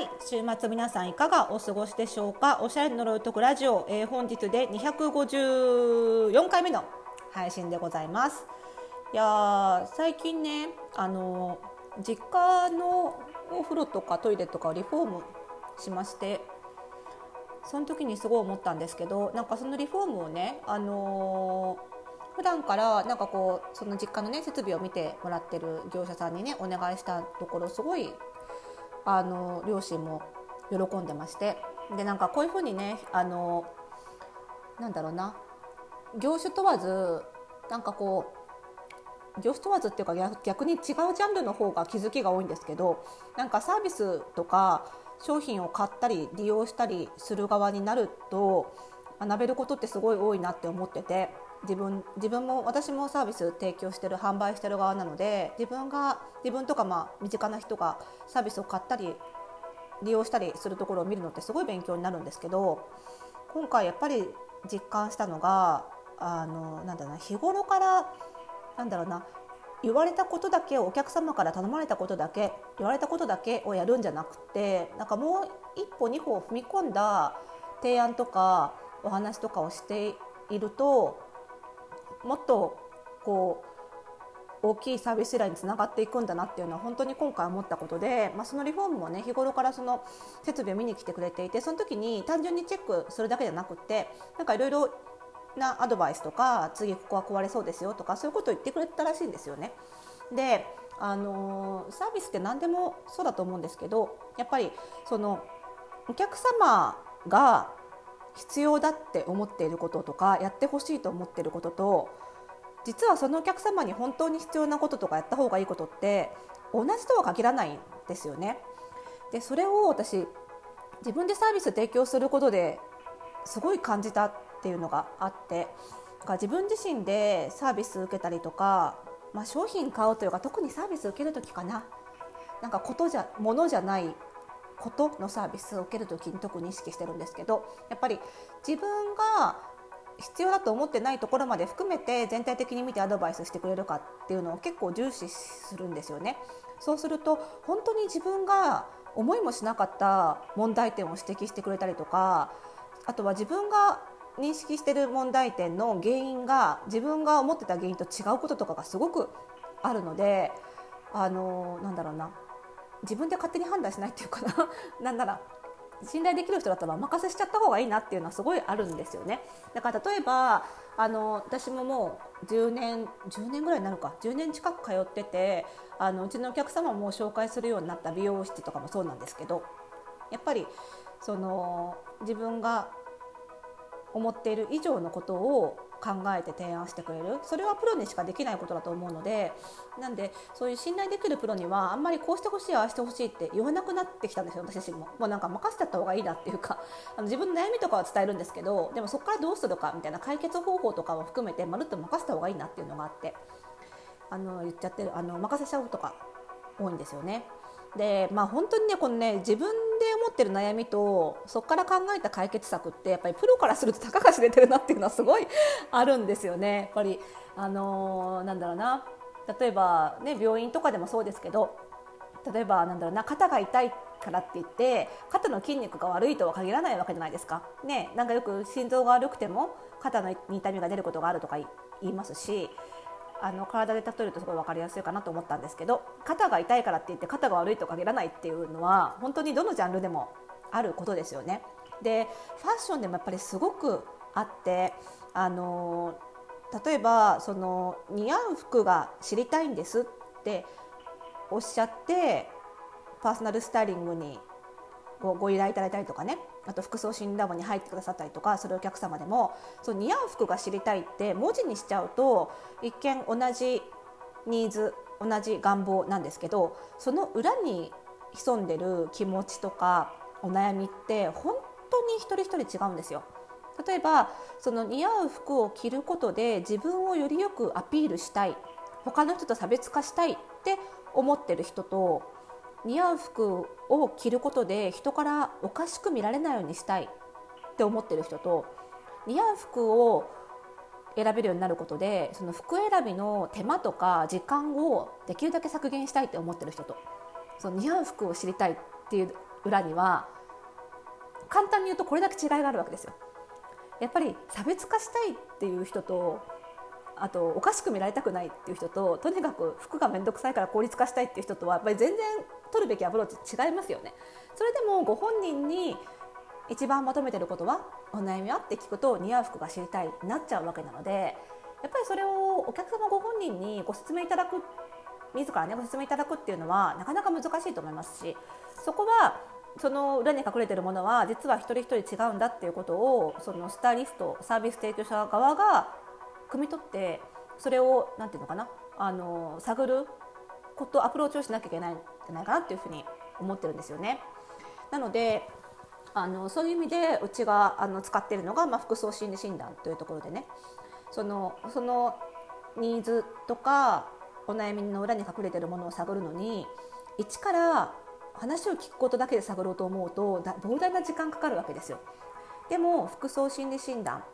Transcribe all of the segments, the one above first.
はい。週末皆さんいかがお過ごしでしょうか？おしゃれの呪いとくラジオ、えー、本日で254回目の配信でございます。いや最近ねあの実家のお風呂とかトイレとかをリフォームしましてその時にすごい思ったんですけどなんかそのリフォームをねあのー、普段からなんかこうその実家のね設備を見てもらってる業者さんにねお願いしたところすごいあの両親も喜んでまして。でなんかこういうふうにねあのなんだろうな。業種問わずなんかこう業種問わずっていうか逆に違うジャンルの方が気づきが多いんですけどなんかサービスとか商品を買ったり利用したりする側になると学べることってすごい多いなって思ってて。自分自分も私もサービス提供してる販売してる側なので自分が自分とかまあ身近な人がサービスを買ったり利用したりするところを見るのってすごい勉強になるんですけど今回やっぱり実感したのがあのなんだろうな日頃からなんだろうな言われたことだけをお客様から頼まれたことだけ言われたことだけをやるんじゃなくてなんかもう一歩二歩踏み込んだ提案とかお話とかをしているともっとこう大きいサービス依頼につながっていくんだなっていうのは本当に今回思ったことで、まあ、そのリフォームもね日頃からその設備を見に来てくれていてその時に単純にチェックするだけじゃなくてなんかいろいろなアドバイスとか次ここは壊れそうですよとかそういうことを言ってくれたらしいんですよね。であのサービスって何でもそうだと思うんですけどやっぱりそのお客様が必要だって思っていることとかやってほしいと思っていることと実はそのお客様に本当に必要なこととかやった方がいいことって同じとは限らないんですよね。でそれを私自分でサービス提供することですごい感じたっていうのがあって自分自身でサービス受けたりとか、まあ、商品買うというか特にサービス受ける時かななんかことじゃものじゃないことのサービスを受ける時に特に意識してるんですけどやっぱり自分が必要だと思ってないところまで含めて全体的に見てアドバイスしてくれるかっていうのを結構重視するんですよね。そうすると本当に自分が思いもしなかった問題点を指摘してくれたりとかあとは自分が認識してる問題点の原因が自分が思ってた原因と違うこととかがすごくあるのであのなんだろうな自分で勝手に判断しないっていうかな。なんなら信頼できる人だったらお任せしちゃった方がいいなっていうのはすごいあるんですよね。だから例えばあの私ももう10年10年ぐらいになるか。10年近く通っててあのうちのお客様も紹介するようになった美容室とかもそうなんですけどやっぱりその自分が思っている以上のことを考えて提案してくれる。それはプロにしかできないことだと思うのでなんでそういう信頼できるプロにはあんまりこうしてほしいああしてほしいって言わなくなってきたんですよ私自身も。もうなんか任せちゃった方がいいなっていうか。あの自分の悩みとかは伝えるんですけどでもそこからどうするかみたいな解決方法とかも含めてまるっと任せた方がいいなっていうのがあって。あの言っちゃってるあの任せちゃうとか多いんですよね。でまあ本当にねこのね自分思ってる悩みとそこから考えた解決策ってやっぱりプロからするとたかが知れてるなっていうのはすごいあるんですよね。やっぱりあのー、なんだろうな例えばね病院とかでもそうですけど例えばなんだろうな肩が痛いからって言って肩の筋肉が悪いとは限らないわけじゃないですか。ね、なんかよく心臓が悪くても肩の痛みが出ることがあるとか言いますしあの体で例えるとすごい分かりやすいかなと思ったんですけど肩が痛いからって言って肩が悪いと限らないっていうのは本当にどのジャンルでもあることですよね。でファッションでもやっぱりすごくあってあの例えばその似合う服が知りたいんですっておっしゃってパーソナルスタイリングにごご依頼いただいたりとかねあと服装診断部に入ってくださったりとかするお客様でもその似合う服が知りたいって文字にしちゃうと一見同じニーズ同じ願望なんですけどその裏に潜んでる気持ちとかお悩みって本当に一人一人違うんですよ。例えばその似合う服を着ることで自分をよりよくアピールしたい他の人と差別化したいって思ってる人と似合う服を着ることで人からおかしく見られないようにしたいって思ってる人と似合う服を選べるようになることでその服選びの手間とか時間をできるだけ削減したいって思ってる人とその似合う服を知りたいっていう裏には簡単に言うとこれだけ違いがあるわけですよ。やっぱり差別化したいっていう人とあとおかしく見られたくないっていう人ととにかく服が面倒くさいから効率化したいっていう人とはやっぱり全然取るべきアプローチ違いますよね。それでもご本人に一番求めてることはお悩みはって聞くと似合う服が知りたいなっちゃうわけなのでやっぱりそれをお客様ご本人にご説明いただく自らねご説明いただくっていうのはなかなか難しいと思いますしそこはその裏に隠れてるものは実は一人一人違うんだっていうことをそのスタイリストサービス提供者側が汲み取ってそれを何て言うのかなあの探ることアプローチをしなきゃいけないんじゃないかなっていうふうに思ってるんですよね。なのであのそういう意味でうちがあの使ってるのが、まあ、服装心理診断というところでねそのそのニーズとかお悩みの裏に隠れてるものを探るのに一から話を聞くことだけで探ろうと思うと膨大な時間かかるわけですよ。でも服装心理診断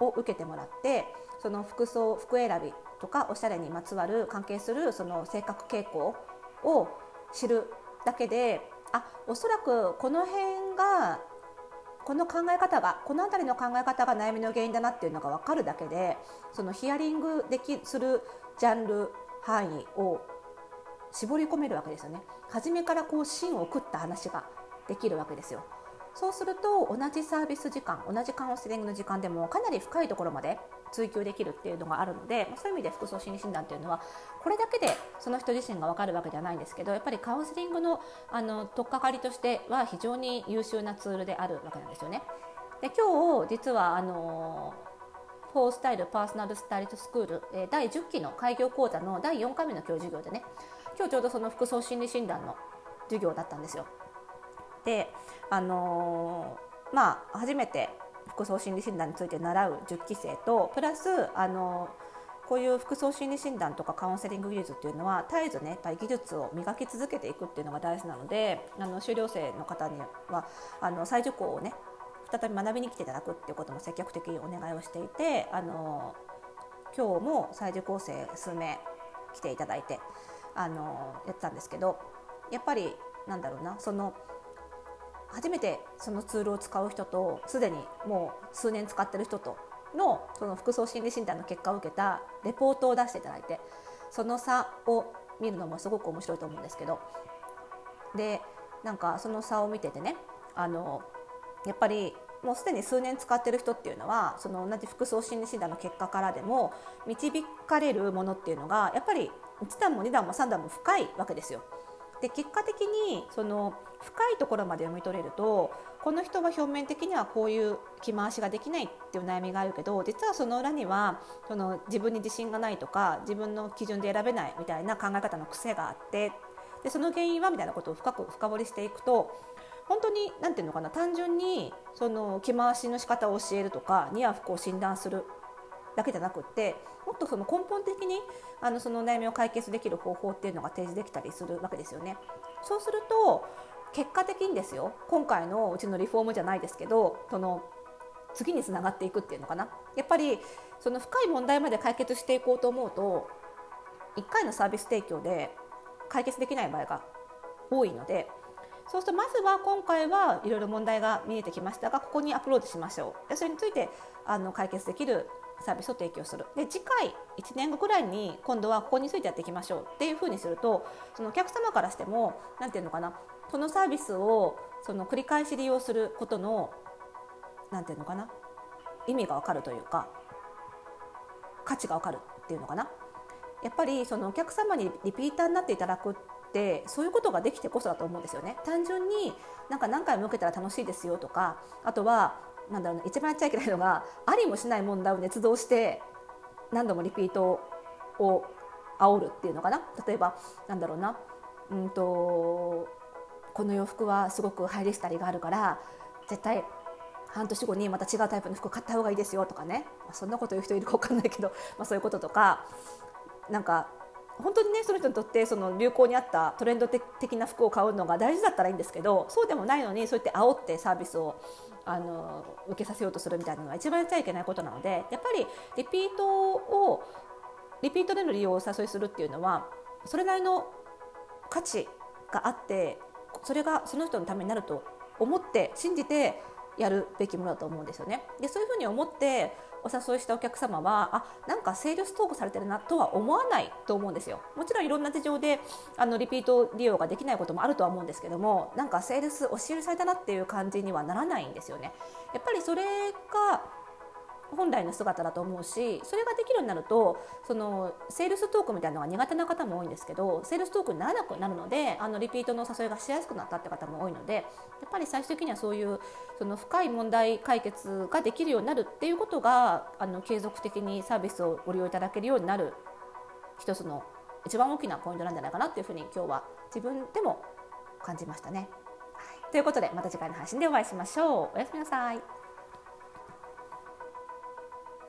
を受けてもらってその服装服選びとかおしゃれにまつわる関係するその性格傾向を知るだけであおそらくこの辺がこの考え方がこの辺りの考え方が悩みの原因だなっていうのが分かるだけでそのヒアリングできするジャンル範囲を絞り込めるわけですよね。初めからこう芯を食った話ができるわけですよ。そうすると同じサービス時間同じカウンセリングの時間でもかなり深いところまで追求できるっていうのがあるのでそういう意味で服装心理診断っていうのはこれだけでその人自身が分かるわけではないんですけどやっぱりカウンセリングのあの取っかかりとしては非常に優秀なツールであるわけなんですよね。で今日実はあのフォースタイルパーソナルスタイリストスクール、え第10期の開業講座の第4回目の今日授業でね今日ちょうどその服装心理診断の授業だったんですよ。であのー、まあ初めて服装心理診断について習う10期生とプラスあのこういう服装心理診断とかカウンセリング技術っていうのは絶えずねやっぱり技術を磨き続けていくっていうのが大事なのであの修了生の方にはあの再受講をね再び学びに来ていただくっていうことも積極的にお願いをしていてあの今日も再受講生数名来ていただいてあのやってたんですけどやっぱりなんだろうなその初めてそのツールを使う人とすでにもう数年使ってる人とのその服装心理診断の結果を受けたレポートを出していただいてその差を見るのもすごく面白いと思うんですけどでなんかその差を見ててねあのやっぱりもうすでに数年使ってる人っていうのはその同じ服装心理診断の結果からでも導かれるものっていうのがやっぱり1段も2段も3段も深いわけですよ。で結果的にその深いところまで読み取れるとこの人は表面的にはこういう着回しができないっていう悩みがあるけど実はその裏にはその自分に自信がないとか自分の基準で選べないみたいな考え方の癖があってでその原因はみたいなことを深く深掘りしていくと本当に何て言うのかな単純にその着回しの仕方を教えるとか似合う服を診断するだけじゃなくってもっとその根本的にあのその悩みを解決できる方法っていうのが提示できたりするわけですよね。そうすると結果的にですよ今回のうちのリフォームじゃないですけどその次につながっていくっていうのかなやっぱりその深い問題まで解決していこうと思うと1回のサービス提供で解決できない場合が多いのでそうするとまずは今回はいろいろ問題が見えてきましたがここにアプローチしましょうでそれについてあの解決できるサービスを提供する。で次回1年後ぐらいに今度はここについてやっていきましょうっていうふうにするとそのお客様からしても何て言うのかなこのサービスをその繰り返し利用することの何て言うのかな意味が分かるというか価値が分かるっていうのかな。やっぱりそのお客様にリピーターになっていただくってそういうことができてこそだと思うんですよね。単純になんか何回も受けたら楽しいですよとかあとはなんだろう、ね、一番やっちゃいけないのがありもしない問題を捏造して何度もリピートを煽るっていうのかな。例えばなんだろうなうんとこの洋服はすごくハイリスタリーがあるから絶対半年後にまた違うタイプの服買った方がいいですよとかね、まあ、そんなこと言う人いるか分かんないけど、まあ、そういうこととかなんか本当にねその人にとってその流行に合ったトレンド的な服を買うのが大事だったらいいんですけどそうでもないのにそうやって煽ってサービスをあの受けさせようとするみたいなのは一番やっちゃいけないことなのでやっぱりリピートをリピートでの利用をお誘いするっていうのはそれなりの価値があってそれがその人のためになると思って信じてやるべきものだと思うんですよね。でそういうふうに思ってお誘いしたお客様はあなんかセールストークされてるなとは思わないと思うんですよ。もちろんいろんな事情であのリピート利用ができないこともあるとは思うんですけどもなんかセールス教えされたなっていう感じにはならないんですよね。やっぱりそれが本来の姿だと思うしそれができるようになるとそのセールストークみたいなのが苦手な方も多いんですけどセールストークにならなくなるのであのリピートの誘いがしやすくなったって方も多いのでやっぱり最終的にはそういうその深い問題解決ができるようになるっていうことがあの継続的にサービスをご利用いただけるようになる一つの一番大きなポイントなんじゃないかなっていうふうに今日は自分でも感じましたね。ということでまた次回の配信でお会いしましょう。おやすみなさい。